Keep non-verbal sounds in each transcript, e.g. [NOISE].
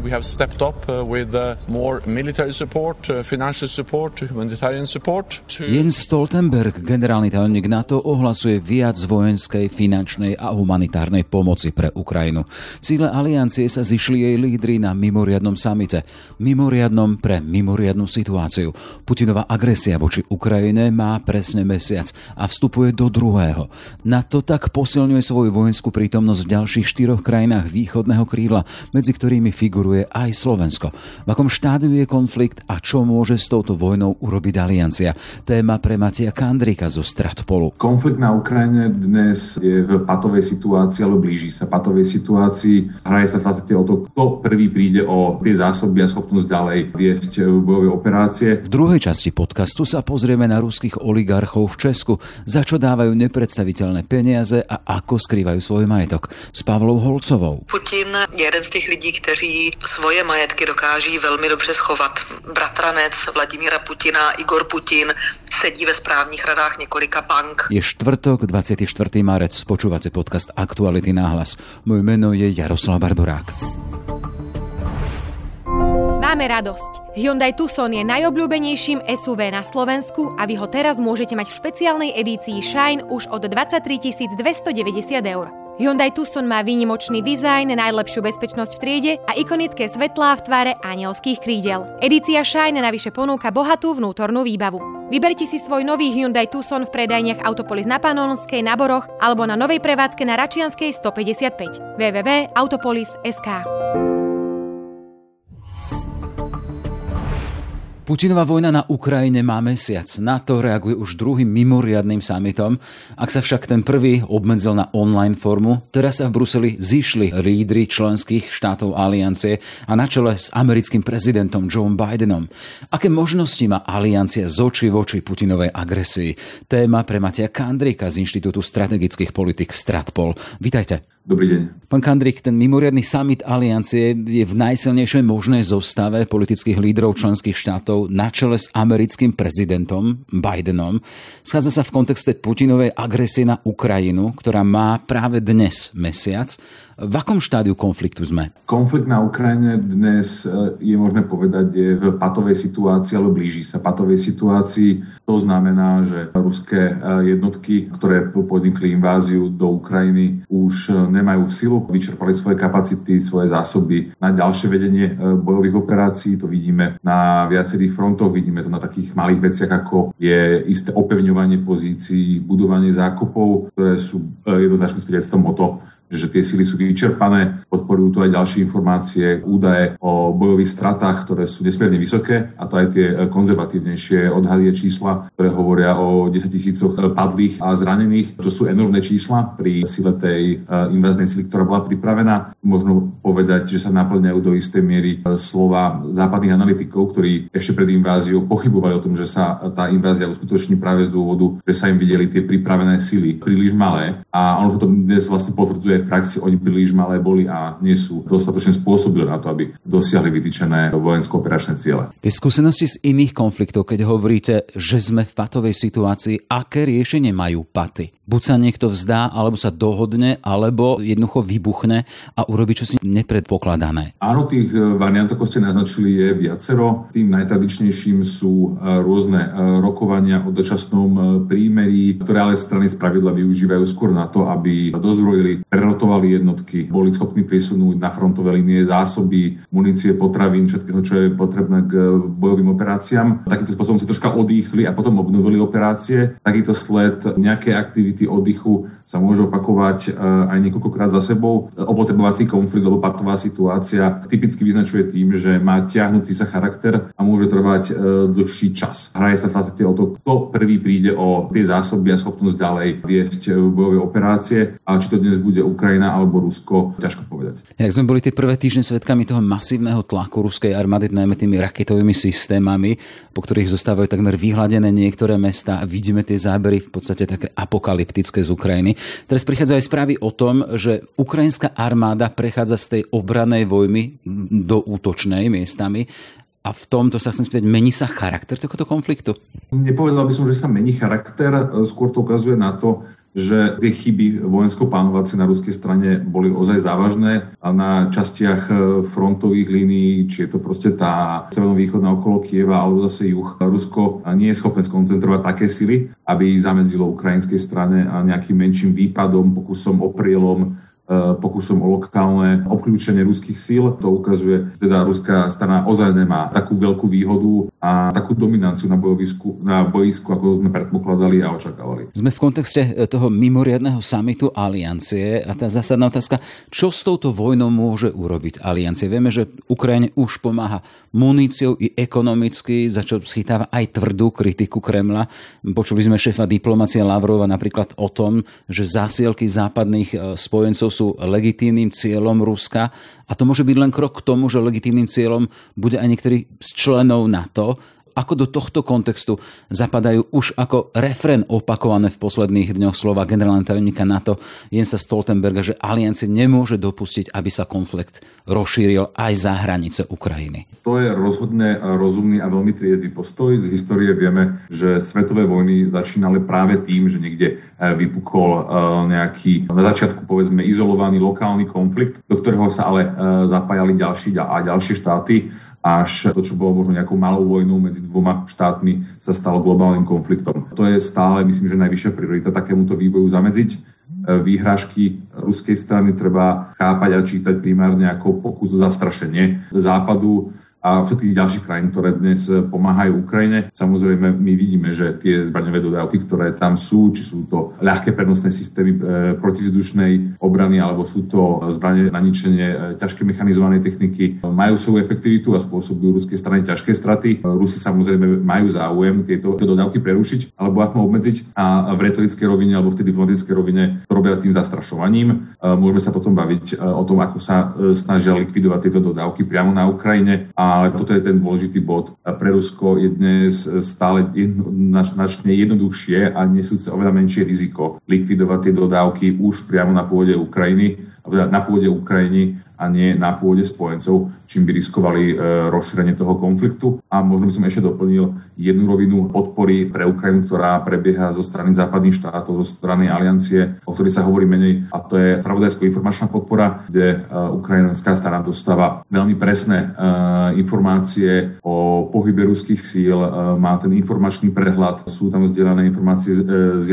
We have stepped up uh, with uh, more military support, uh, financial support, humanitarian support. Jens Stoltenberg, generálny tajomník NATO, ohlasuje viac vojenskej, finančnej a humanitárnej pomoci pre Ukrajinu. Cíle aliancie sa zišli jej lídry na mimoriadnom samite. Mimoriadnom pre mimoriadnú situáciu. Putinová agresia voči Ukrajine má presne mesiac a vstupuje do druhého. NATO tak posilňuje svoju vojenskú prítomnosť v ďalších štyroch krajinách východného krídla, medzi ktorými figuruje podporuje aj Slovensko. V akom štádiu je konflikt a čo môže s touto vojnou urobiť aliancia? Téma pre Matia Kandrika zo Stratpolu. Konflikt na Ukrajine dnes je v patovej situácii, alebo blíži sa patovej situácii. Hraje sa v podstate o to, kto prvý príde o tie zásoby a schopnosť ďalej viesť bojové operácie. V druhej časti podcastu sa pozrieme na ruských oligarchov v Česku, za čo dávajú nepredstaviteľné peniaze a ako skrývajú svoj majetok. S Pavlou Holcovou. Putin je jeden z tých ľudí, ktorí svoje majetky dokáží velmi dobře schovat. Bratranec Vladimíra Putina, Igor Putin, sedí ve správních radách několika bank. Je štvrtok, 24. marec, počúvate podcast Aktuality náhlas. Moje meno je Jaroslav Barborák. Máme radosť. Hyundai Tucson je najobľúbenejším SUV na Slovensku a vy ho teraz môžete mať v špeciálnej edícii Shine už od 23 290 eur. Hyundai Tucson má výnimočný dizajn, najlepšiu bezpečnosť v triede a ikonické svetlá v tvare anielských krídel. Edícia Shine navyše ponúka bohatú vnútornú výbavu. Vyberte si svoj nový Hyundai Tucson v predajniach Autopolis na Panonskej, na Boroch alebo na novej prevádzke na Račianskej 155 www.autopolis.sk Putinová vojna na Ukrajine má mesiac. Na to reaguje už druhým mimoriadným summitom. Ak sa však ten prvý obmedzil na online formu, teraz sa v Bruseli zišli lídry členských štátov aliancie a na čele s americkým prezidentom Joe Bidenom. Aké možnosti má aliancia z oči voči Putinovej agresii? Téma pre Matia Kandrika z Inštitútu strategických politik Stratpol. Vítajte. Dobrý deň. Pán Kandrik, ten mimoriadný summit aliancie je v najsilnejšej možnej zostave politických lídrov členských štátov na čele s americkým prezidentom Bidenom. Schádza sa v kontexte Putinovej agresie na Ukrajinu, ktorá má práve dnes mesiac. V akom štádiu konfliktu sme? Konflikt na Ukrajine dnes e, je možné povedať, je v patovej situácii, alebo blíži sa patovej situácii. To znamená, že ruské e, jednotky, ktoré podnikli inváziu do Ukrajiny, už e, nemajú silu, vyčerpali svoje kapacity, svoje zásoby na ďalšie vedenie bojových operácií. To vidíme na viacerých frontoch, vidíme to na takých malých veciach, ako je isté opevňovanie pozícií, budovanie zákopov, ktoré sú jednoznačným svedectvom o to, že tie sily sú vyčerpané. Podporujú tu aj ďalšie informácie, údaje o bojových stratách, ktoré sú nesmierne vysoké, a to aj tie konzervatívnejšie odhalie čísla, ktoré hovoria o 10 tisícoch padlých a zranených, čo sú enormné čísla pri sile tej e, invaznej sily, ktorá bola pripravená. Možno povedať, že sa naplňajú do istej miery e, slova západných analytikov, ktorí ešte pred inváziou pochybovali o tom, že sa tá invázia uskutoční práve z dôvodu, že sa im videli tie pripravené sily príliš malé. A ono to dnes vlastne potvrdzuje v praxi oni príliš malé boli a nie sú dostatočne spôsobili na to, aby dosiahli vytýčené vojensko-operačné ciele. Tie skúsenosti z iných konfliktov, keď hovoríte, že sme v patovej situácii, aké riešenie majú paty? Buď sa niekto vzdá, alebo sa dohodne, alebo jednoducho vybuchne a urobi čosi nepredpokladané. Áno, tých e, variant, ako ste naznačili, je viacero. Tým najtradičnejším sú e, rôzne e, rokovania o dočasnom prímerí, ktoré ale strany spravidla využívajú skôr na to, aby dozbrojili, prerotovali jednotky, boli schopní prisunúť na frontové línie zásoby, munície, potravín, všetkého, čo je potrebné k bojovým operáciám. Takýmto spôsobom si troška odýchli a potom obnovili operácie. Takýto sled nejaké aktivity aktivity oddychu sa môžu opakovať e, aj niekoľkokrát za sebou. Opotrebovací konflikt alebo patová situácia typicky vyznačuje tým, že má ťahnúci sa charakter a môže trvať e, dlhší čas. Hraje sa v podstate o to, kto prvý príde o tie zásoby a schopnosť ďalej viesť e, bojové operácie. A či to dnes bude Ukrajina alebo Rusko, ťažko povedať. Jak sme boli tie prvé týždne svetkami toho masívneho tlaku ruskej armády, najmä tými raketovými systémami, po ktorých zostávajú takmer vyhľadené niektoré mesta a vidíme tie zábery v podstate také apokalyptické skeptické z Ukrajiny. Teraz prichádzajú aj správy o tom, že ukrajinská armáda prechádza z tej obranej vojny do útočnej miestami. A v tomto sa chcem spýtať, mení sa charakter tohto konfliktu? Nepovedal by som, že sa mení charakter, skôr to ukazuje na to, že tie chyby vojensko-plánovacie na ruskej strane boli ozaj závažné a na častiach e, frontových línií, či je to proste tá severovýchodná okolo Kieva alebo zase juh, Rusko nie je schopné skoncentrovať také sily, aby zamedzilo ukrajinskej strane a nejakým menším výpadom, pokusom, oprielom E, pokusom o lokálne obklúčenie ruských síl. To ukazuje, že teda ruská strana ozaj nemá takú veľkú výhodu a takú dominanciu na, bojovisku, na bojisku, ako sme predpokladali a očakávali. Sme v kontexte e, toho mimoriadného samitu aliancie a tá zásadná otázka, čo s touto vojnou môže urobiť aliancie? Vieme, že Ukrajine už pomáha muníciou i ekonomicky, za čo schytáva aj tvrdú kritiku Kremla. Počuli sme šéfa diplomácie Lavrova napríklad o tom, že zásielky západných e, spojencov sú legitímnym cieľom Ruska. A to môže byť len krok k tomu, že legitímnym cieľom bude aj niektorý z členov NATO ako do tohto kontextu zapadajú už ako refren opakované v posledných dňoch slova generálneho tajomníka NATO Jensa Stoltenberga, že aliancie nemôže dopustiť, aby sa konflikt rozšíril aj za hranice Ukrajiny. To je rozhodne rozumný a veľmi triedny postoj. Z histórie vieme, že svetové vojny začínali práve tým, že niekde e, vypukol e, nejaký na začiatku povedzme izolovaný lokálny konflikt, do ktorého sa ale e, zapájali ďalší a ďalšie štáty až to, čo bolo možno nejakou malou vojnou medzi dvoma štátmi, sa stalo globálnym konfliktom. To je stále, myslím, že najvyššia priorita takémuto vývoju zamedziť. E, výhražky ruskej strany treba chápať a čítať primárne ako pokus o zastrašenie západu a všetkých ďalších krajín, ktoré dnes pomáhajú Ukrajine. Samozrejme, my vidíme, že tie zbraňové dodávky, ktoré tam sú, či sú to ľahké prenosné systémy e, protizdušnej obrany, alebo sú to zbranie na ničenie e, ťažké mechanizovanej techniky, majú svoju efektivitu a spôsobujú ruskej strane ťažké straty. Rusi samozrejme majú záujem tieto, tieto dodávky prerušiť alebo aspoň obmedziť a v retorickej rovine alebo v tej diplomatickej rovine to robia tým zastrašovaním. Môžeme sa potom baviť o tom, ako sa snažia likvidovať tieto dodávky priamo na Ukrajine a ale toto je ten dôležitý bod. Pre Rusko je dnes stále značne jednoduchšie a nesúce oveľa menšie riziko likvidovať tie dodávky už priamo na pôde Ukrajiny, na pôde Ukrajiny a nie na pôde spojencov, čím by riskovali e, rozšírenie toho konfliktu. A možno by som ešte doplnil jednu rovinu podpory pre Ukrajinu, ktorá prebieha zo strany západných štátov, zo strany aliancie, o ktorej sa hovorí menej, a to je pravodajsko-informačná podpora, kde e, ukrajinská strana dostáva veľmi presné e, informácie o pohybe ruských síl, má ten informačný prehľad, sú tam zdieľané informácie z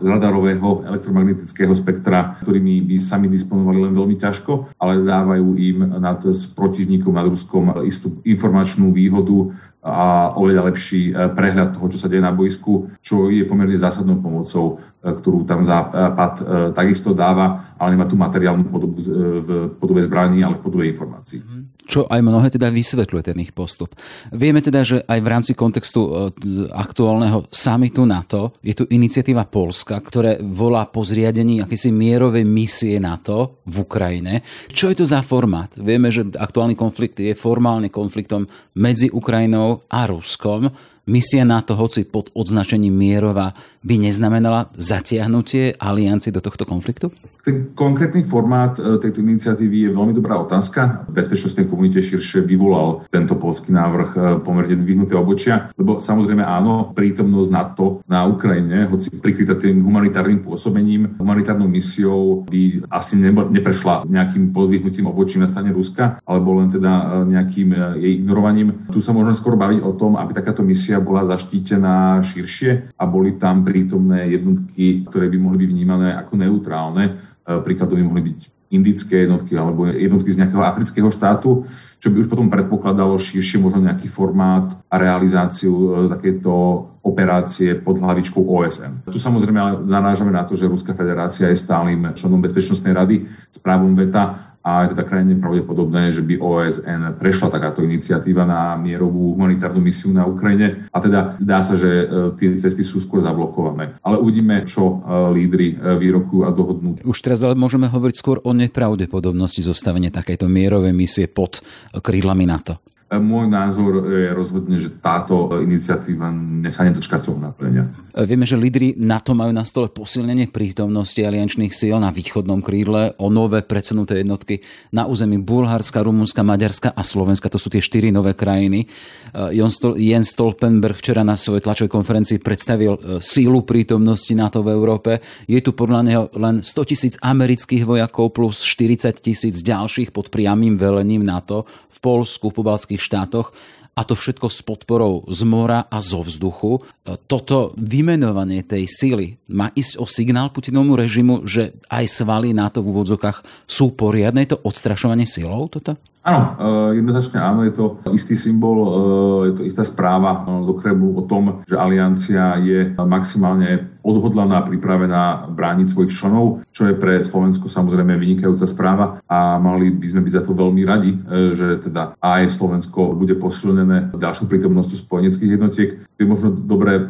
radarového elektromagnetického spektra, ktorými by sami disponovali len veľmi ťažko, ale dávajú im nad, s protivníkom nad Ruskom istú informačnú výhodu a oveľa lepší e, prehľad toho, čo sa deje na boisku, čo je pomerne zásadnou pomocou, e, ktorú tam Západ e, takisto dáva, ale nemá tú materiálnu podobu v podobe zbraní, ale v podobe informácií. Mhm. Čo aj mnohé teda vysvetľuje ten ich postup. Vieme teda, že aj v rámci kontextu aktuálneho samitu NATO je tu iniciatíva Polska, ktorá volá po zriadení akési mierovej misie NATO v Ukrajine. Čo je to za formát? Vieme, že aktuálny konflikt je formálne konfliktom medzi Ukrajinou a Ruskom Misia NATO, hoci pod označením mierová, by neznamenala zatiahnutie aliancie do tohto konfliktu? Ten konkrétny formát e, tejto iniciatívy je veľmi dobrá otázka. V bezpečnostnej komunite širšie vyvolal tento polský návrh e, pomerne dvihnuté obočia, lebo samozrejme áno, prítomnosť NATO na Ukrajine, hoci prikrytá tým humanitárnym pôsobením, humanitárnou misiou by asi neprešla nejakým podvihnutím obočím na strane Ruska, alebo len teda e, nejakým jej ignorovaním. Tu sa môžeme skôr baviť o tom, aby takáto misia bola zaštítená širšie a boli tam prítomné jednotky, ktoré by mohli byť vnímané ako neutrálne. E, príkladom by mohli byť indické jednotky alebo jednotky z nejakého afrického štátu, čo by už potom predpokladalo širšie možno nejaký formát a realizáciu e, takéto operácie pod hlavičkou OSN. Tu samozrejme narážame na to, že Ruská federácia je stálym členom Bezpečnostnej rady s právom veta a je teda krajine pravdepodobné, že by OSN prešla takáto iniciatíva na mierovú humanitárnu misiu na Ukrajine a teda zdá sa, že e, tie cesty sú skôr zablokované. Ale uvidíme, čo e, lídry e, výrokujú a dohodnú. Už teraz ale môžeme hovoriť skôr o nepravdepodobnosti zostavenia takejto mierovej misie pod krídlami NATO. Môj názor je rozhodne, že táto iniciatíva sa nedočká svojho naplnenia. Vieme, že lídry NATO majú na stole posilnenie prítomnosti aliančných síl na východnom krídle o nové predsunuté jednotky na území Bulharska, Rumunska, Maďarska a Slovenska. To sú tie štyri nové krajiny. Jens Stoltenberg včera na svojej tlačovej konferencii predstavil e, sílu prítomnosti NATO v Európe. Je tu podľa neho len 100 tisíc amerických vojakov plus 40 tisíc ďalších pod priamým velením NATO v Polsku, v pobalských štátoch a to všetko s podporou z mora a zo vzduchu. Toto vymenovanie tej síly má ísť o signál Putinovmu režimu, že aj svaly NATO v úvodzokách sú poriadne? To odstrašovanie silou toto? Áno, e, jednoznačne áno, je to istý symbol, e, je to istá správa do Kremlu o tom, že aliancia je maximálne odhodlaná pripravená brániť svojich členov, čo je pre Slovensko samozrejme vynikajúca správa a mali by sme byť za to veľmi radi, e, že teda aj Slovensko bude posilnené ďalšou prítomnosťou spojeneckých jednotiek. Je možno dobré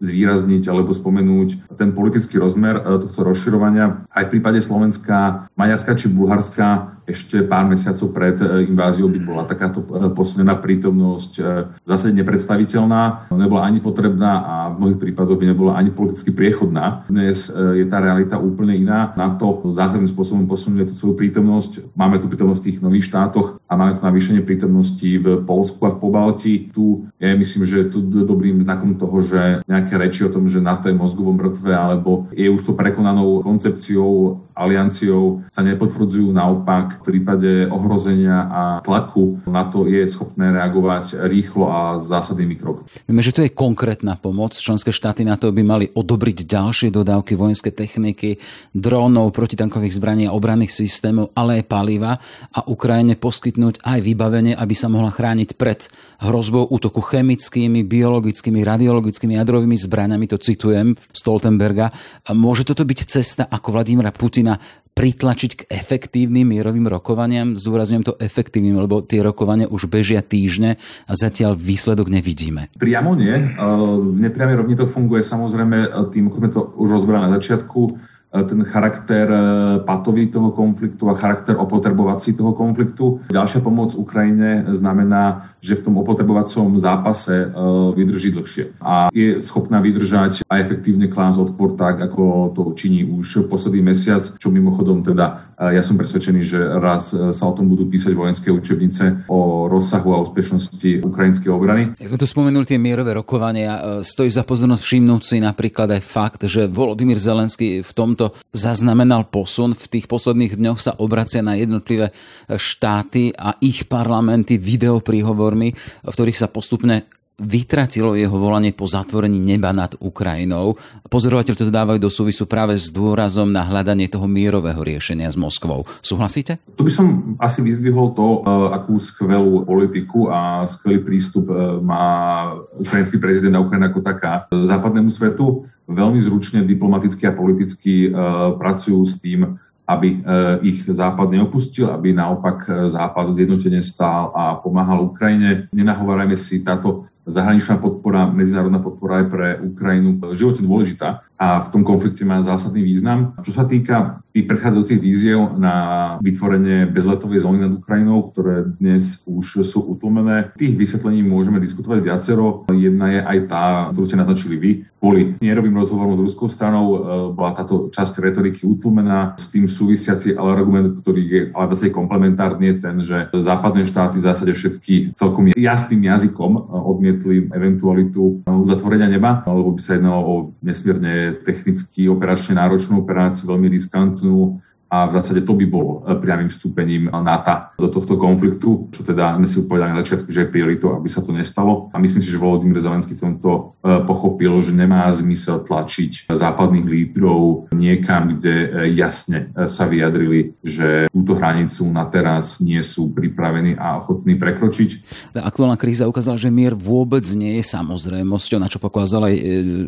zvýrazniť alebo spomenúť ten politický rozmer tohto rozširovania. Aj v prípade Slovenska, Maďarska či Bulharska ešte pár mesiacov pred e, inváziou by bola takáto e, posunená prítomnosť e, zásade nepredstaviteľná, nebola ani potrebná a v mnohých prípadoch by nebola ani politicky priechodná. Dnes je tá realita úplne iná. Na to zásadným spôsobom posunuli tú svoju prítomnosť. Máme tu prítomnosť v tých nových štátoch a máme tu navýšenie prítomnosti v Polsku a v Pobalti. Tu je myslím, že tu dobrým znakom toho, že nejaké reči o tom, že NATO je mozgovo mŕtve alebo je už to prekonanou koncepciou, alianciou sa nepotvrdzujú naopak v prípade ohrozenia a tlaku na to je schopné reagovať rýchlo a zásadnými krokmi. Vieme, že to je konkrétna pomoc. Členské štáty na to by mali odobriť ďalšie dodávky vojenskej techniky, drónov, protitankových zbraní a obranných systémov, ale aj paliva a Ukrajine poskytnúť aj vybavenie, aby sa mohla chrániť pred hrozbou útoku chemickými, biologickými, radiologickými, jadrovými zbraniami, to citujem Stoltenberga. Môže toto byť cesta, ako Vladimira Putina pritlačiť k efektívnym mierovým rokovaniam. Zdôrazňujem to efektívnym, lebo tie rokovania už bežia týždne a zatiaľ výsledok nevidíme. Priamo nie. Nepriame rovne to funguje samozrejme tým, ako sme to už rozbrali na začiatku, E, ten charakter e, patový toho konfliktu a charakter opotrebovací toho konfliktu. Ďalšia pomoc Ukrajine znamená, že v tom opotrebovacom zápase e, vydrží dlhšie a je schopná vydržať a efektívne klásť odpor tak, ako to činí už posledný mesiac, čo mimochodom teda ja som presvedčený, že raz sa o tom budú písať vojenské učebnice o rozsahu a úspešnosti ukrajinskej obrany. Jak sme tu spomenuli tie mierové rokovania, stojí za pozornosť všimnúť si napríklad aj fakt, že Volodymyr Zelenský v tom tomto zaznamenal posun. V tých posledných dňoch sa obracia na jednotlivé štáty a ich parlamenty videopríhovormi, v ktorých sa postupne vytratilo jeho volanie po zatvorení neba nad Ukrajinou. Pozorovateľ to dávajú do súvisu práve s dôrazom na hľadanie toho mierového riešenia s Moskvou. Súhlasíte? Tu by som asi vyzdvihol to, e, akú skvelú politiku a skvelý prístup e, má ukrajinský prezident a Ukrajina ako taká západnému svetu. Veľmi zručne diplomaticky a politicky e, pracujú s tým, aby ich Západ neopustil, aby naopak Západ zjednotene stál a pomáhal Ukrajine. Nenahovárajme si, táto zahraničná podpora, medzinárodná podpora aj pre Ukrajinu živote dôležitá a v tom konflikte má zásadný význam. Čo sa týka tých predchádzajúcich víziev na vytvorenie bezletovej zóny nad Ukrajinou, ktoré dnes už sú utlmené, tých vysvetlení môžeme diskutovať viacero. Jedna je aj tá, ktorú ste naznačili vy. Kvôli mierovým rozhovorom s ruskou stranou e, bola táto časť retoriky utlmená. S tým súvisiaci ale argument, ktorý je ale zase komplementárny, je ten, že západné štáty v zásade všetky celkom jasným jazykom e, odmietajú odmietli eventualitu uzatvorenia neba, alebo by sa jednalo o nesmierne technicky operačne náročnú operáciu, veľmi riskantnú, a v zásade to by bolo e, priamým vstúpením NATO do tohto konfliktu, čo teda sme si povedali na začiatku, že je prioritou, aby sa to nestalo. A myslím si, že Volodymyr Zelenský som to e, pochopil, že nemá zmysel tlačiť západných lídrov niekam, kde e, jasne sa vyjadrili, že túto hranicu na teraz nie sú pripravení a ochotní prekročiť. Tá aktuálna kríza ukázala, že mier vôbec nie je samozrejmosťou, na čo pokázal aj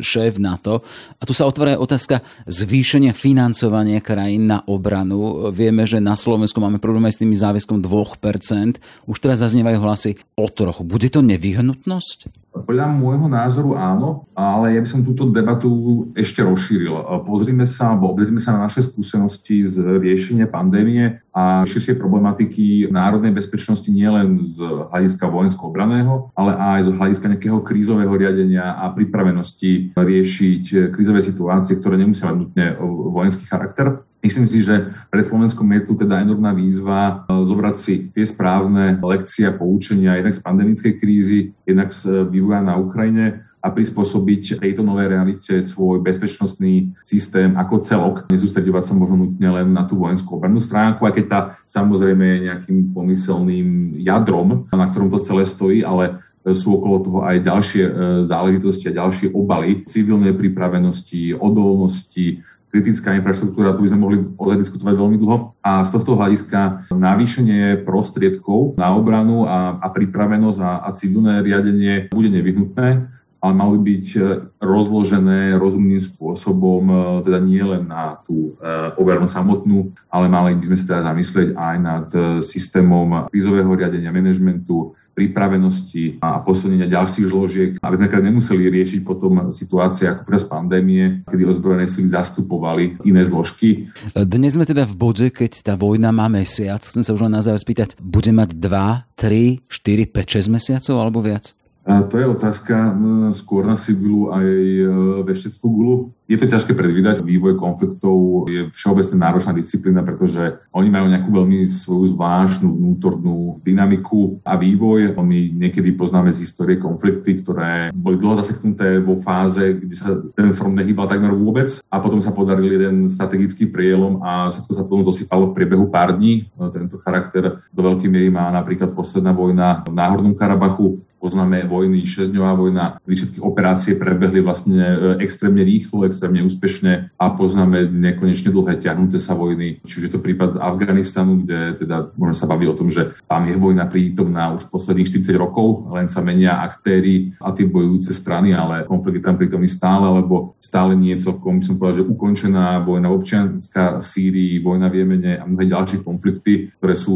šéf NATO. A tu sa otvára otázka zvýšenia financovania krajín na obranu obranu. Vieme, že na Slovensku máme problém aj s tými záväzkom 2%. Už teraz zaznievajú hlasy o trochu. Bude to nevyhnutnosť? Podľa môjho názoru áno, ale ja by som túto debatu ešte rozšíril. Pozrime sa, alebo obzrime sa na naše skúsenosti z riešenia pandémie a širšie problematiky národnej bezpečnosti nielen z hľadiska vojensko-obraného, ale aj z hľadiska nejakého krízového riadenia a pripravenosti riešiť krízové situácie, ktoré nemusia mať nutne vojenský charakter. Myslím si, že pred Slovenskom je tu teda enormná výzva e, zobrať si tie správne lekcie a poučenia jednak z pandemickej krízy, jednak z vývoja na Ukrajine a prispôsobiť tejto novej realite svoj bezpečnostný systém ako celok. Nesústredovať sa možno nutne len na tú vojenskú obrannú stránku, aj keď tá samozrejme je nejakým pomyselným jadrom, na ktorom to celé stojí, ale sú okolo toho aj ďalšie záležitosti a ďalšie obaly civilnej pripravenosti, odolnosti, kritická infraštruktúra, tu by sme mohli diskutovať veľmi dlho. A z tohto hľadiska navýšenie prostriedkov na obranu a, a pripravenosť a, a civilné riadenie bude nevyhnutné ale mali byť e, rozložené rozumným spôsobom, e, teda nie len na tú e, obranu samotnú, ale mali by sme sa teda zamyslieť aj nad systémom krízového riadenia, manažmentu, pripravenosti a posilnenia ďalších zložiek, aby sme teda nemuseli riešiť potom situácie ako počas pandémie, kedy ozbrojené sily zastupovali iné zložky. Dnes sme teda v bode, keď tá vojna má mesiac. Chcem sa už len na záver spýtať, bude mať 2, 3, 4, 5, 6 mesiacov alebo viac? A to je otázka skôr na Sibilu aj e, vešteckú gulu. Je to ťažké predvídať. Vývoj konfliktov je všeobecne náročná disciplína, pretože oni majú nejakú veľmi svoju zvláštnu vnútornú dynamiku a vývoj. My niekedy poznáme z histórie konflikty, ktoré boli dlho zaseknuté vo fáze, kde sa ten front nehýbal takmer vôbec a potom sa podaril jeden strategický prielom a všetko sa potom dosypalo v priebehu pár dní. Tento charakter do veľkej miery má napríklad posledná vojna v Náhornom Karabachu, poznáme vojny, 6 vojna, kde všetky operácie prebehli vlastne e, extrémne rýchlo, úspešne a poznáme nekonečne dlhé ťahnúce sa vojny. Čiže to prípad Afganistanu, kde teda môžeme sa baviť o tom, že tam je vojna prítomná už posledných 40 rokov, len sa menia aktéry a tie bojujúce strany, ale konflikt je tam prítomný stále, alebo stále nie je celkom, by som povedal, že ukončená vojna občianská Sýrii, vojna v Jemene a mnohé ďalšie konflikty, ktoré sú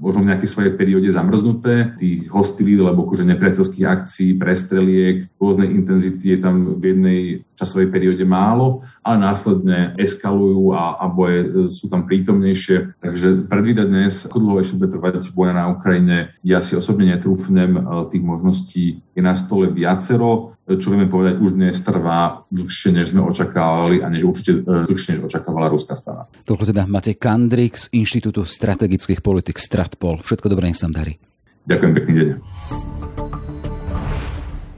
možno v nejakej svojej perióde zamrznuté, tých hostilít, alebo akože nepriateľských akcií, prestreliek, rôznej intenzity je tam v jednej časovej perióde málo, ale následne eskalujú a, a boje sú tam prítomnejšie. Takže predvídať dnes, ako dlho ešte bude trvať boja na Ukrajine, ja si osobne netrúfnem, tých možností je na stole viacero. Čo vieme povedať, už dnes trvá dlhšie, než sme očakávali a než určite e, dlhšie, než očakávala ruská strana. Toľko teda Matej Kandrik z Inštitútu strategických politik Stratpol. Všetko dobré, nech sa darí. Ďakujem, pekný deň.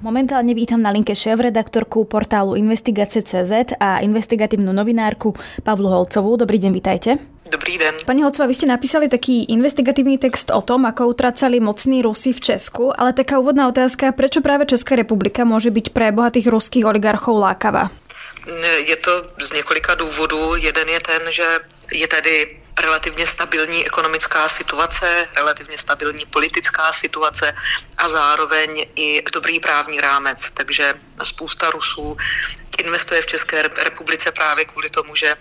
Momentálne vítam na linke šéf-redaktorku portálu Investigace.cz a investigatívnu novinárku Pavlu Holcovú. Dobrý deň, vítajte. Dobrý den. Pani Holcová, vy ste napísali taký investigatívny text o tom, ako utracali mocní Rusi v Česku, ale taká úvodná otázka, prečo práve Česká republika môže byť pre bohatých ruských oligarchov lákavá? Je to z několika důvodů. Jeden je ten, že je tady relativně stabilní ekonomická situace, relativně stabilní politická situace a zároveň i dobrý právní rámec. Takže spousta Rusů investuje v České republice právě kvůli tomu, že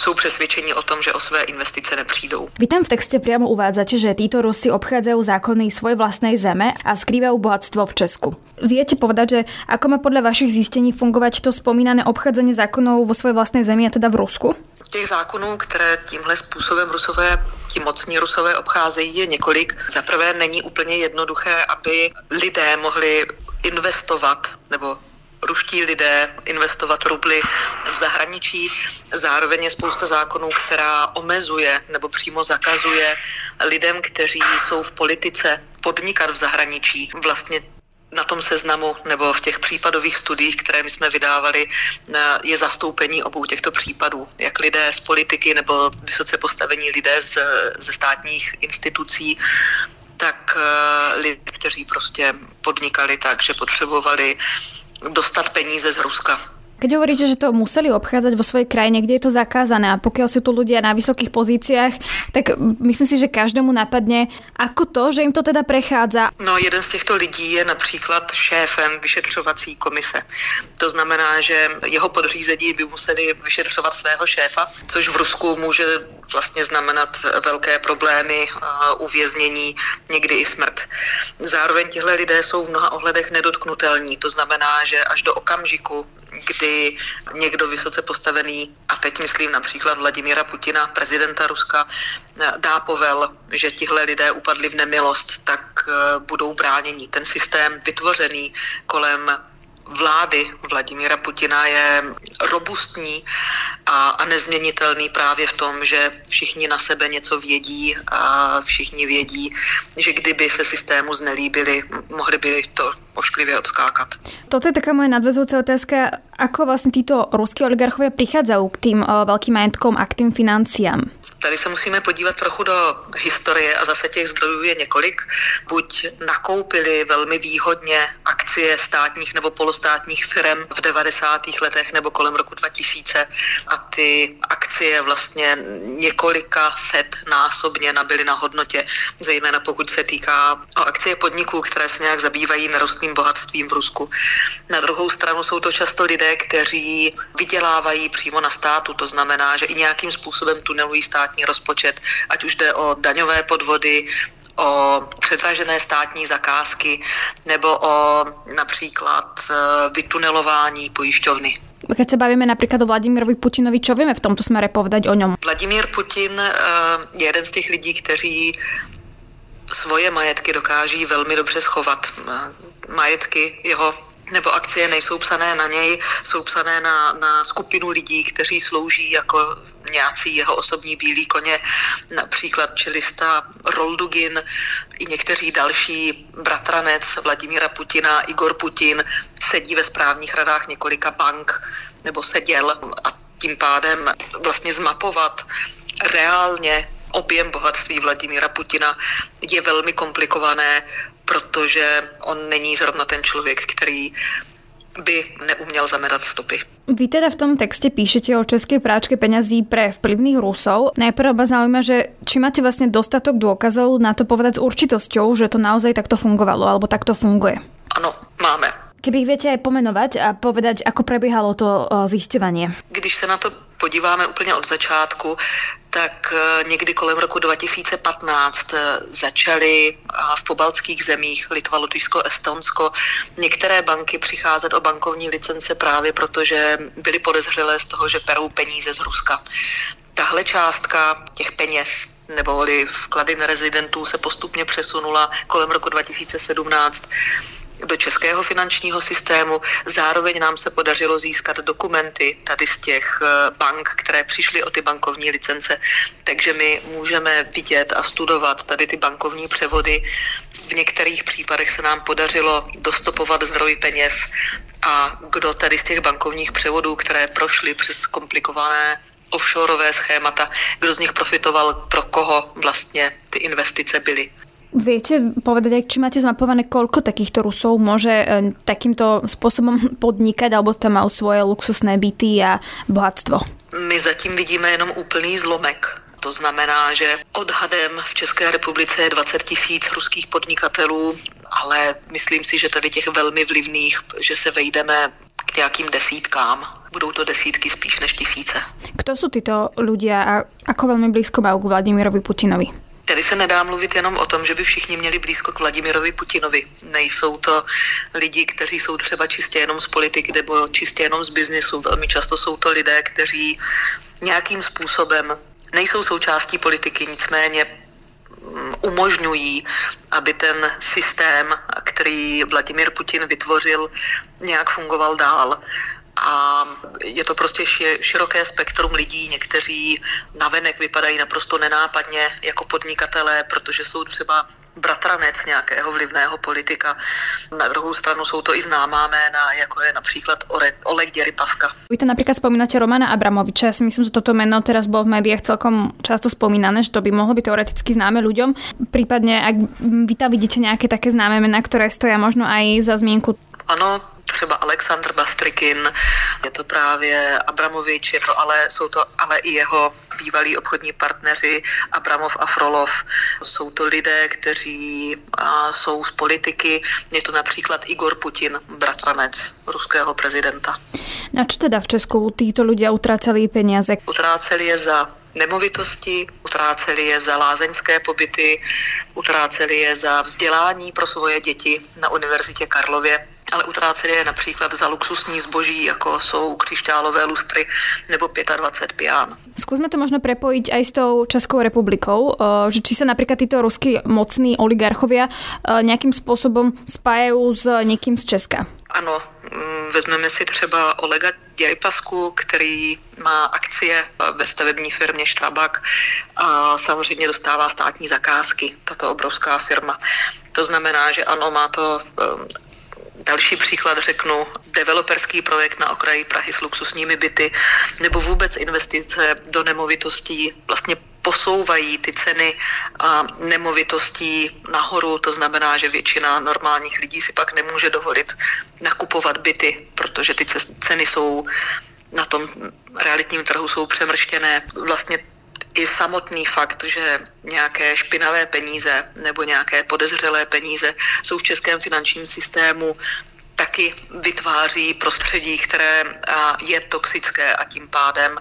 sú presvedčení o tom, že o své investice neprídou. Vy tam v texte priamo uvádzate, že títo Rusi obchádzajú zákony svojej vlastnej zeme a skrývajú bohatstvo v Česku. Viete povedať, že ako má podľa vašich zistení fungovať to spomínané obchádzanie zákonov vo svojej vlastnej zemi a teda v Rusku? Těch zákonů, které tímhle způsobem rusové, ti mocní rusové obcházejí, je několik. Za prvé není úplně jednoduché, aby lidé mohli investovat nebo ruští lidé investovat rubly v zahraničí. Zároveň je spousta zákonů, která omezuje nebo přímo zakazuje lidem, kteří jsou v politice podnikat v zahraničí. Vlastně na tom seznamu nebo v těch případových studiích, které my jsme vydávali, je zastoupení obou těchto případů. Jak lidé z politiky nebo vysoce postavení lidé z, ze státních institucí, tak eh, lidé, kteří prostě podnikali tak, že potřebovali dostat peníze z Ruska Keď hovoríte, že to museli obchádzať vo svojej krajine, kde je to zakázané a pokiaľ sú tu ľudia na vysokých pozíciách, tak myslím si, že každému napadne, ako to, že im to teda prechádza. No jeden z těchto lidí je například šéfem vyšetřovací komise. To znamená, že jeho podřízení by museli vyšetřovat svého šéfa, což v Rusku může vlastně znamenat velké problémy, uvěznění, někdy i smrt. Zároveň tihle lidé jsou v mnoha ohledech nedotknutelní. To znamená, že až do okamžiku, kdy někdo vysoce postavený, a teď myslím například Vladimíra Putina, prezidenta Ruska, dá povel, že tihle lidé upadli v nemilost, tak eh, budou bránění. Ten systém vytvořený kolem vlády Vladimíra Putina je robustní a, a nezměnitelný právě v tom, že všichni na sebe něco vědí a všichni vědí, že kdyby se systému znelíbili, mohli by to ošklivě odskákat. Toto je taká moja nadvezujúca otázka, ako vlastne títo ruskí oligarchovia prichádzajú k tým uh, veľkým majetkom a k tým financiám? Tady se musíme podívat trochu do historie a zase těch zdrojů je několik. Buď nakoupili velmi výhodně akcie státních nebo polostátních firm v 90. letech nebo kolem roku 2000 a ty akcie vlastně několika set násobně nabily na hodnotě, zejména pokud se týká o akcie podniků, které se nějak zabývají nerostným bohatstvím v Rusku. Na druhou stranu jsou to často lidé, kteří vydělávají přímo na státu, to znamená, že i nějakým způsobem tunelují státní rozpočet, ať už jde o daňové podvody, o předražené státní zakázky nebo o například eh, vytunelování pojišťovny. Keď sa bavíme napríklad o Vladimirovi Putinovi, čo vieme v tomto smere povedať o ňom? Vladimír Putin eh, je jeden z těch lidí, kteří svoje majetky dokáží velmi dobře schovat. Eh, majetky jeho nebo akcie nejsou psané na něj, jsou psané na, na skupinu lidí, kteří slouží jako nějací jeho osobní bílí koně, například čelista Roldugin, i někteří další bratranec Vladimíra Putina, Igor Putin, sedí ve správních radách několika bank, nebo seděl a tím pádem vlastně zmapovat reálně objem bohatství Vladimíra Putina je velmi komplikované, protože on není zrovna ten člověk, který by neuměl zamerať stopy. Vy teda v tom texte píšete o českej práčke peňazí pre vplyvných Rusov. Najprv ma zaujíma, že či máte vlastne dostatok dôkazov na to povedať s určitosťou, že to naozaj takto fungovalo alebo takto funguje. Ano, máme. Keby viete aj pomenovať a povedať, ako prebiehalo to zisťovanie. Když se na to podíváme úplně od začátku, tak eh, někdy kolem roku 2015 eh, začaly v pobaltských zemích, Litva, Lotyšsko, Estonsko, některé banky přicházet o bankovní licence právě protože byly podezřelé z toho, že perou peníze z Ruska. Tahle částka těch peněz neboli vklady rezidentů se postupně přesunula kolem roku 2017 do českého finančního systému. Zároveň nám se podařilo získat dokumenty tady z těch eh, bank, které přišly o ty bankovní licence, takže my můžeme vidět a studovat tady ty bankovní převody. V některých případech se nám podařilo dostopovat zdroj peněz a kdo tady z těch bankovních převodů, které prošly přes komplikované offshoreové schémata, kdo z nich profitoval, pro koho vlastně ty investice byly. Viete povedať, či máte zmapované, koľko takýchto Rusov môže e, takýmto spôsobom [LAUGHS] podnikať, alebo tam majú svoje luxusné byty a bohatstvo? My zatím vidíme jenom úplný zlomek. To znamená, že odhadem v České republice je 20 tisíc ruských podnikatelů, ale myslím si, že tady těch velmi vlivných, že se vejdeme k nějakým desítkám. Budou to desítky spíš než tisíce. Kto sú títo ľudia a ako veľmi blízko majú k Vladimirovi Putinovi? Tady se nedá mluvit jenom o tom, že by všichni měli blízko k Vladimirovi Putinovi. Nejsou to lidi, kteří jsou třeba čistě jenom z politiky nebo čistě jenom z biznesu. Velmi často jsou to lidé, kteří nějakým způsobem nejsou součástí politiky, nicméně mm, umožňují, aby ten systém, který Vladimir Putin vytvořil, nějak fungoval dál a je to prostě široké spektrum lidí. Někteří navenek vypadají naprosto nenápadně jako podnikatelé, protože jsou třeba bratranec nějakého vlivného politika. Na druhou stranu jsou to i známá jména, jako je například Oleg Děrypaska. Vy to napríklad spomínate Romana Abramoviča. Ja si myslím, že toto meno teraz bolo v médiách celkom často spomínané, že to by mohlo byť teoreticky známe ľuďom. Prípadne, ak vy tam vidíte nejaké také známe mená, ktoré stoja možno aj za zmienku. Ano, třeba Aleksandr Bastrikin, je to právě Abramovič, je to ale, jsou to ale i jeho bývalí obchodní partneři Abramov a Frolov. Jsou to lidé, kteří jsou z politiky. Je to například Igor Putin, bratranec ruského prezidenta. A čo teda v Česku títo ľudia utrácali peniaze? Utráceli je za nemovitosti, utráceli je za lázeňské pobyty, utráceli je za vzdělání pro svoje děti na Univerzitě Karlově ale utráceli je například za luxusní zboží, jako jsou křišťálové lustry nebo 25 pián. Skúsme to možno prepojiť aj s tou Českou republikou, eh, že či sa napríklad títo ruskí mocní oligarchovia eh, nejakým spôsobom spájajú s niekým z Česka. Ano, mm, vezmeme si třeba Olega Děripasku, který má akcie ve stavební firmě Štrabak a samozřejmě dostává státní zakázky, tato obrovská firma. To znamená, že ano, má to eh, Další příklad řeknu, developerský projekt na okraji Prahy s luxusními byty nebo vůbec investice do nemovitostí vlastně posouvají ty ceny nemovitostí nahoru, to znamená, že většina normálních lidí si pak nemůže dovolit nakupovat byty, protože ty ceny jsou na tom realitním trhu jsou přemrštěné. Vlastně i samotný fakt, že nějaké špinavé peníze nebo nějaké podezřelé peníze jsou v českém finančním systému taky vytváří prostředí, které je toxické a tím pádem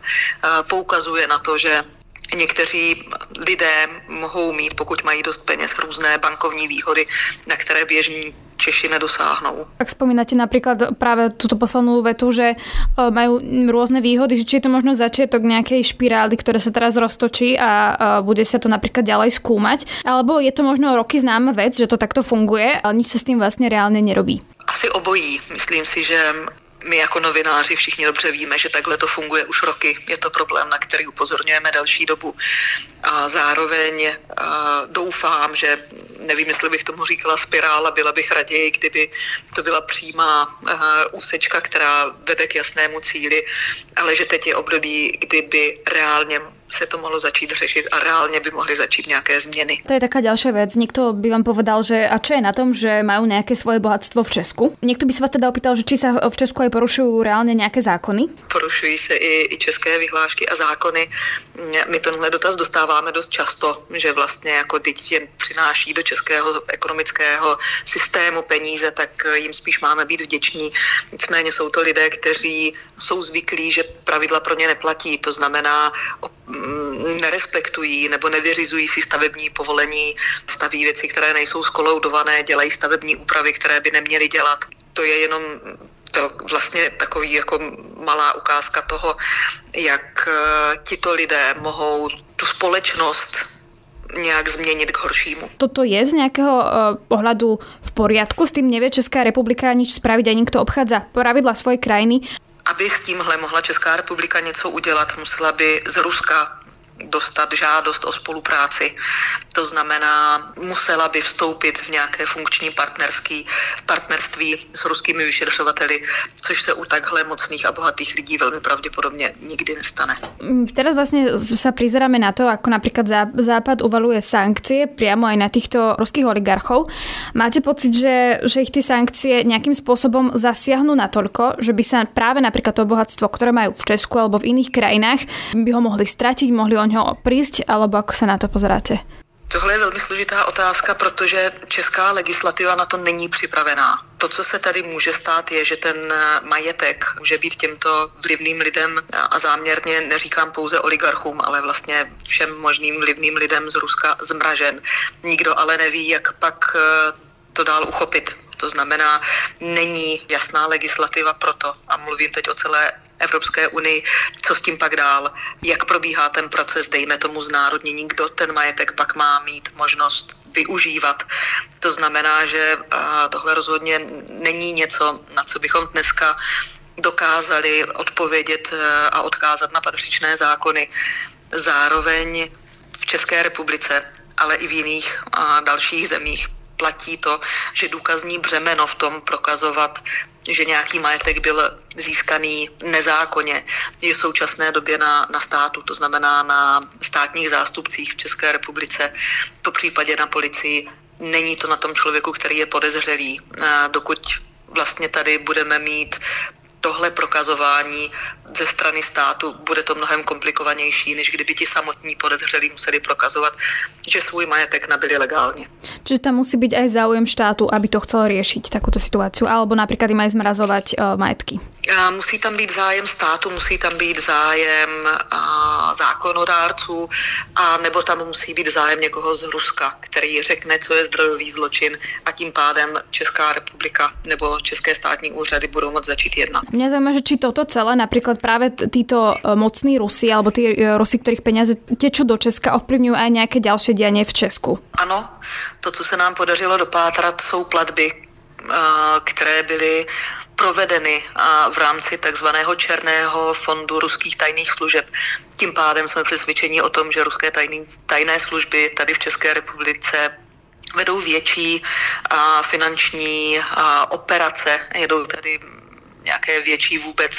poukazuje na to, že Někteří lidé mohou mít, pokud mají dost peněz, různé bankovní výhody, na které běžní Češi nedosáhnou. Ak spomínate napríklad práve túto poslednú vetu, že e, majú rôzne výhody, že či je to možno začiatok nejakej špirály, ktoré sa teraz roztočí a e, bude sa to napríklad ďalej skúmať, alebo je to možno roky známa vec, že to takto funguje, ale nič sa s tým vlastne reálne nerobí. Asi obojí. Myslím si, že my jako novináři všichni dobře víme, že takhle to funguje už roky. Je to problém, na který upozorňujeme další dobu. A zároveň a doufám, že nevím, jestli bych tomu říkala spirála, byla bych raději, kdyby to byla přímá úsečka, která vede k jasnému cíli, ale že teď je období, kdyby reálně sa to mohlo začít řešiť a reálne by mohli začít nejaké zmeny. To je taká ďalšia vec. Niekto by vám povedal, že a čo je na tom, že majú nejaké svoje bohatstvo v Česku? Niekto by sa vás teda opýtal, že či sa v Česku aj porušujú reálne nejaké zákony? Porušují se i, i české vyhlášky a zákony. My tenhle dotaz dostáváme dost často, že vlastně jako jen přináší do českého ekonomického systému peníze, tak jim spíš máme být vděční. Nicméně jsou to lidé, kteří jsou zvyklí, že pravidla pro ně neplatí. To znamená, Mm, nerespektují nebo nevyřizují si stavební povolení, staví věci, které nejsou skoloudované, dělají stavební úpravy, které by neměly dělat. To je jenom to vlastně takový jako malá ukázka toho, jak eh, tito lidé mohou tu společnost nejak změnit k horšímu. Toto je z nejakého uh, pohľadu v poriadku? S tým nevie Česká republika nič spraviť a nikto obchádza pravidla svojej krajiny aby s tímhle mohla Česká republika něco udělat, musela by z Ruska dostat žádost o spolupráci. To znamená, musela by vstoupit v nějaké funkční partnerský, partnerství s ruskými vyšetřovateli, což se u takhle mocných a bohatých lidí velmi pravděpodobně nikdy nestane. Mm, teraz vlastne sa prizeráme na to, ako napríklad Západ uvaluje sankcie priamo aj na týchto ruských oligarchov. Máte pocit, že, že ich tie sankcie nejakým spôsobom zasiahnu natoľko, že by sa práve napríklad to bohatstvo, ktoré majú v Česku alebo v iných krajinách, by ho mohli stratiť, mohli o ňo prísť, alebo ako sa na to pozeráte? Tohle je velmi složitá otázka, protože česká legislativa na to není připravená. To, co se tady může stát, je, že ten majetek může být těmto vlivným lidem a záměrně neříkám pouze oligarchům, ale vlastně všem možným vlivným lidem z Ruska zmražen. Nikdo ale neví, jak pak eh, to dál uchopit. To znamená, není jasná legislativa pro to, a mluvím teď o celé Evropské unii, co s tím pak dál, jak probíhá ten proces, dejme tomu znárodnění, kdo ten majetek pak má mít možnost využívat. To znamená, že tohle rozhodně není něco, na co bychom dneska dokázali odpovědět e, a odkázat na patřičné zákony. Zároveň v České republice, ale i v jiných a dalších zemích platí to, že důkazní břemeno v tom prokazovat, že nějaký majetek byl získaný nezákonně, je v současné době na, na státu, to znamená na státních zástupcích v České republice, po případě na policii. Není to na tom člověku, který je podezřelý, dokud vlastně tady budeme mít tohle prokazování ze strany státu bude to mnohem komplikovanější, než kdyby ti samotní podezřelí museli prokazovat, že svůj majetek nabili legálně. Čiže tam musí byť aj záujem štátu, aby to chcel riešiť takúto situáciu, alebo napríklad im aj zmrazovať uh, majetky. Musí tam být zájem státu, musí tam být zájem zákonodárců, a nebo tam musí být zájem někoho z Ruska, který řekne, co je zdrojový zločin a tím pádem Česká republika nebo České státní úřady budou moct začít jednat. Mňa zaujíma, že či toto celé napríklad práve títo e, mocní Rusi alebo tí e, Rusi, ktorých peniaze tečú do Česka, ovplyvňujú aj nejaké ďalšie dianie v Česku. Ano, to, co se nám podařilo dopátrat, jsou platby, e, které byly provedeny v rámci takzvaného černého fondu ruských tajných služeb. Tím pádem jsme přesvědčeni o tom, že ruské tajný, tajné služby tady v České republice vedou větší finanční operace, jedou tady nějaké větší vůbec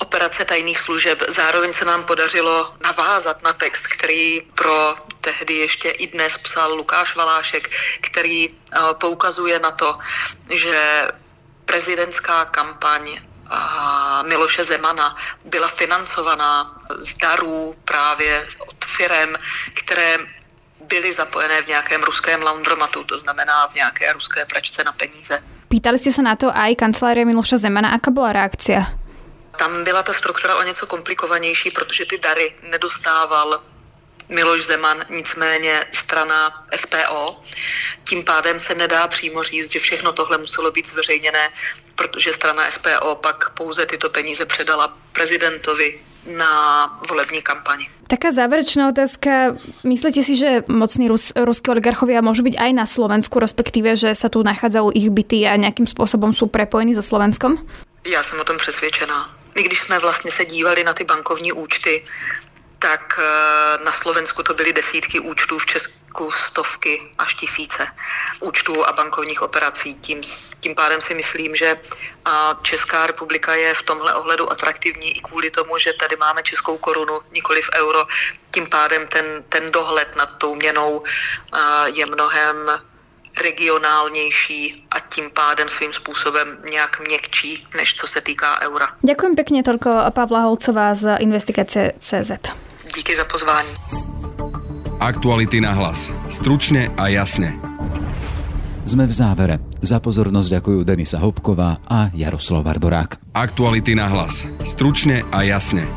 operace tajných služeb. Zároveň se nám podařilo navázat na text, který pro tehdy ještě i dnes psal Lukáš Valášek, který eh, poukazuje na to, že prezidentská kampaň Miloše Zemana byla financovaná z darů právě od firem, které byly zapojené v nějakém ruském laundromatu, to znamená v nějaké ruské pračce na peníze. Pýtali ste sa na to aj kancelárie Miloša Zemana. Aká bola reakcia? Tam byla ta struktura o něco komplikovanější, protože ty dary nedostával Miloš Zeman, nicméně strana SPO. Tím pádem se nedá přímo říct, že všechno tohle muselo být zveřejněné, protože strana SPO pak pouze tyto peníze předala prezidentovi na volební kampani. Taká záverečná otázka. Myslíte si, že mocní Rus, ruskí oligarchovia môžu byť aj na Slovensku, respektíve, že sa tu nachádzajú ich byty a nejakým spôsobom sú prepojení so Slovenskom? Já jsem o tom přesvědčená. My když jsme vlastně se dívali na ty bankovní účty, tak eh, na Slovensku to byly desítky účtů, v Česku stovky až tisíce účtů a bankovních operací. Tím, tím pádem si myslím, že Česká republika je v tomhle ohledu atraktivní i kvůli tomu, že tady máme českou korunu, nikoli v euro. Tím pádem ten, ten dohled nad tou měnou je mnohem regionálnější a tím pádem svým způsobem nějak měkčí, než co se týká eura. Ďakujem pekne toľko Pavla Holcová z Investigace CZ. Díky za pozvání. Aktuality na hlas. Stručne a jasne. Sme v závere. Za pozornosť ďakujú Denisa Hopková a Jaroslav Barborák. Aktuality na hlas. Stručne a jasne.